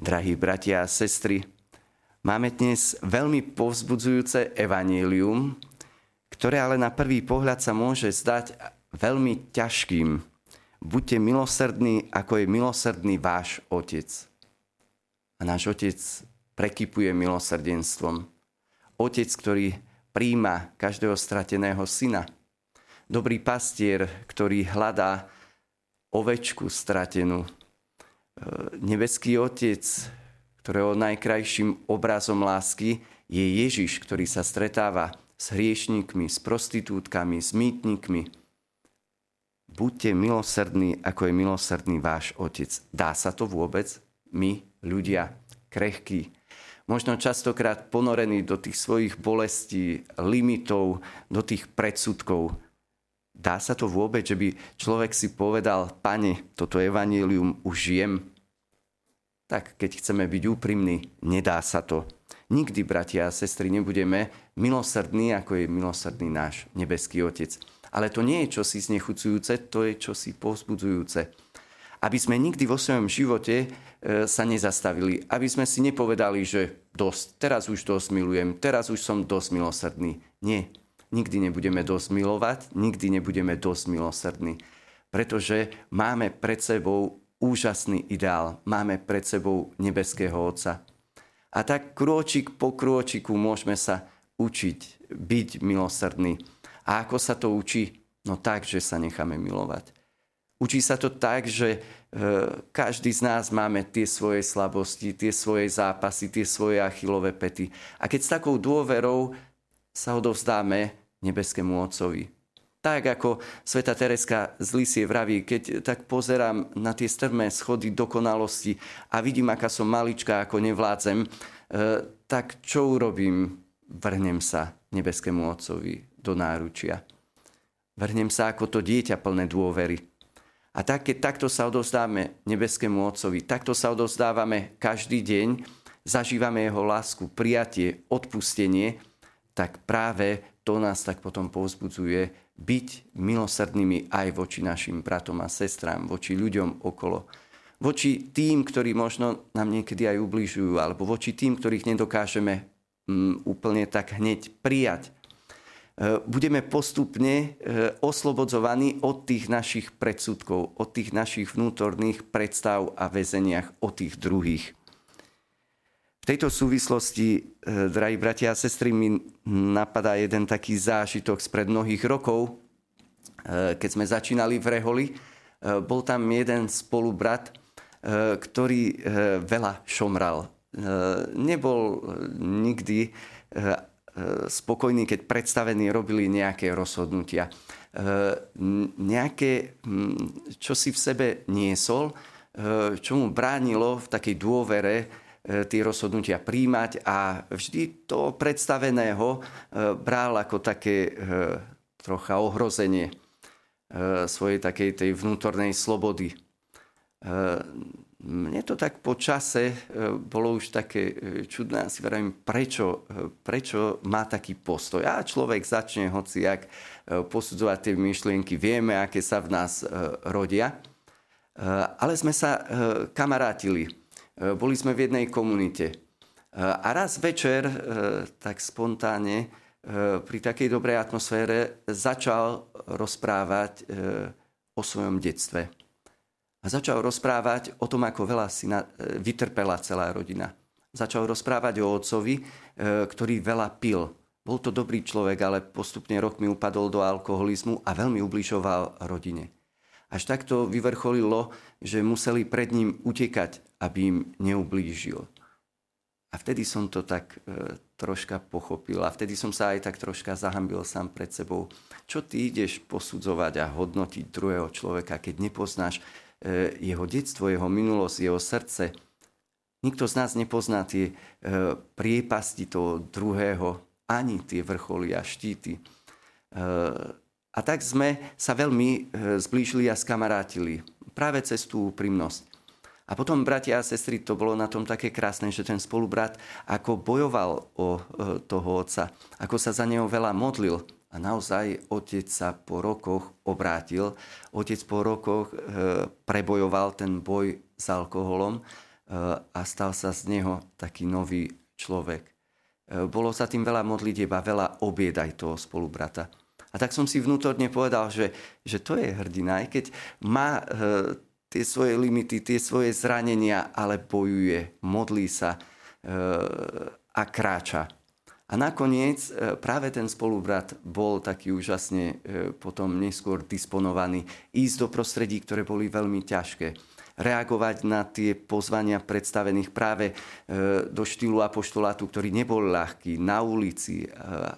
Drahí bratia a sestry, máme dnes veľmi povzbudzujúce evanílium, ktoré ale na prvý pohľad sa môže zdať veľmi ťažkým. Buďte milosrdní, ako je milosrdný váš Otec. A náš Otec prekypuje milosrdenstvom. Otec, ktorý príjma každého strateného syna. Dobrý pastier, ktorý hľadá ovečku stratenú. E, nebeský Otec, ktorého najkrajším obrazom lásky je Ježiš, ktorý sa stretáva s hriešníkmi, s prostitútkami, s mýtnikmi. Buďte milosrdní, ako je milosrdný váš Otec. Dá sa to vôbec? My, ľudia, krehkí, možno častokrát ponorení do tých svojich bolestí, limitov, do tých predsudkov, Dá sa to vôbec, že by človek si povedal, pane, toto evanílium už žijem? Tak keď chceme byť úprimní, nedá sa to. Nikdy, bratia a sestry, nebudeme milosrdní, ako je milosrdný náš nebeský Otec. Ale to nie je čosi znechucujúce, to je čosi povzbudzujúce. Aby sme nikdy vo svojom živote e, sa nezastavili. Aby sme si nepovedali, že dosť, teraz už dosť milujem, teraz už som dosť milosrdný. Nie, nikdy nebudeme dosť milovať, nikdy nebudeme dosť milosrdní. Pretože máme pred sebou úžasný ideál, máme pred sebou nebeského Otca. A tak krôčik po krôčiku môžeme sa učiť byť milosrdný. A ako sa to učí? No tak, že sa necháme milovať. Učí sa to tak, že e, každý z nás máme tie svoje slabosti, tie svoje zápasy, tie svoje achilové pety. A keď s takou dôverou sa odovzdáme nebeskému Otcovi. Tak ako sveta Tereska z Lisie vraví, keď tak pozerám na tie strmé schody dokonalosti a vidím, aká som malička, ako nevládzem, e, tak čo urobím? Vrhnem sa nebeskému Otcovi do náručia. Vrhnem sa ako to dieťa plné dôvery. A tak, keď takto sa odovzdáme nebeskému Otcovi, takto sa odovzdávame každý deň, zažívame jeho lásku, prijatie, odpustenie, tak práve to nás tak potom povzbudzuje byť milosrdnými aj voči našim bratom a sestrám, voči ľuďom okolo. Voči tým, ktorí možno nám niekedy aj ubližujú, alebo voči tým, ktorých nedokážeme mm, úplne tak hneď prijať. E, budeme postupne e, oslobodzovaní od tých našich predsudkov, od tých našich vnútorných predstav a väzeniach od tých druhých. V tejto súvislosti, e, drahí bratia a sestry, mi napadá jeden taký zážitok spred mnohých rokov, e, keď sme začínali v Reholi. E, bol tam jeden spolubrat, ktorý veľa šomral. Nebol nikdy spokojní, keď predstavení robili nejaké rozhodnutia. Nejaké, čo si v sebe niesol, čo mu bránilo v takej dôvere, tie rozhodnutia príjmať a vždy to predstaveného e, bral ako také e, trocha ohrozenie svojej takej tej vnútornej slobody. Mne to tak po čase bolo už také čudné, si vravím, prečo, prečo má taký postoj. A človek začne hociak posudzovať tie myšlienky, vieme, aké sa v nás rodia. Ale sme sa kamarátili E, boli sme v jednej komunite. E, a raz večer, e, tak spontánne, pri takej dobrej atmosfére začal rozprávať o svojom detstve. A začal rozprávať o tom, ako veľa si vytrpela celá rodina. Začal rozprávať o otcovi, ktorý veľa pil. Bol to dobrý človek, ale postupne rok mi upadol do alkoholizmu a veľmi ubližoval rodine. Až takto vyvrcholilo, že museli pred ním utekať aby im neublížil. A vtedy som to tak e, troška pochopil a vtedy som sa aj tak troška zahambil sám pred sebou. Čo ty ideš posudzovať a hodnotiť druhého človeka, keď nepoznáš e, jeho detstvo, jeho minulosť, jeho srdce. Nikto z nás nepozná tie e, priepasti toho druhého, ani tie vrcholy a štíty. E, a tak sme sa veľmi e, zblížili a skamarátili práve cez tú úprimnosť. A potom, bratia a sestry, to bolo na tom také krásne, že ten spolubrat ako bojoval o e, toho otca, ako sa za neho veľa modlil. A naozaj otec sa po rokoch obrátil. Otec po rokoch e, prebojoval ten boj s alkoholom. A stal sa z neho taký nový človek. Bolo sa tým veľa modlitieb a veľa obied aj toho spolubrata. A tak som si vnútorne povedal, že, že to je hrdina, aj keď má e, tie svoje limity, tie svoje zranenia, ale bojuje, modlí sa e, a kráča. A nakoniec e, práve ten spolubrat bol taký úžasne e, potom neskôr disponovaný ísť do prostredí, ktoré boli veľmi ťažké. Reagovať na tie pozvania predstavených práve e, do štýlu apoštolátu, ktorý nebol ľahký, na ulici,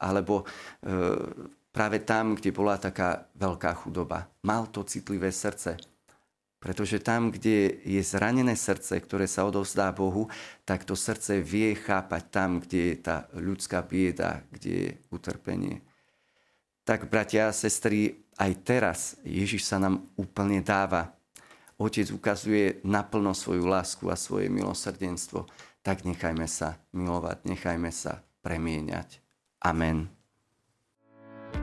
alebo práve tam, kde bola taká veľká chudoba. Mal to citlivé srdce. Pretože tam, kde je zranené srdce, ktoré sa odovzdá Bohu, tak to srdce vie chápať tam, kde je tá ľudská bieda, kde je utrpenie. Tak, bratia a sestry, aj teraz Ježiš sa nám úplne dáva. Otec ukazuje naplno svoju lásku a svoje milosrdenstvo. Tak nechajme sa milovať, nechajme sa premieňať. Amen.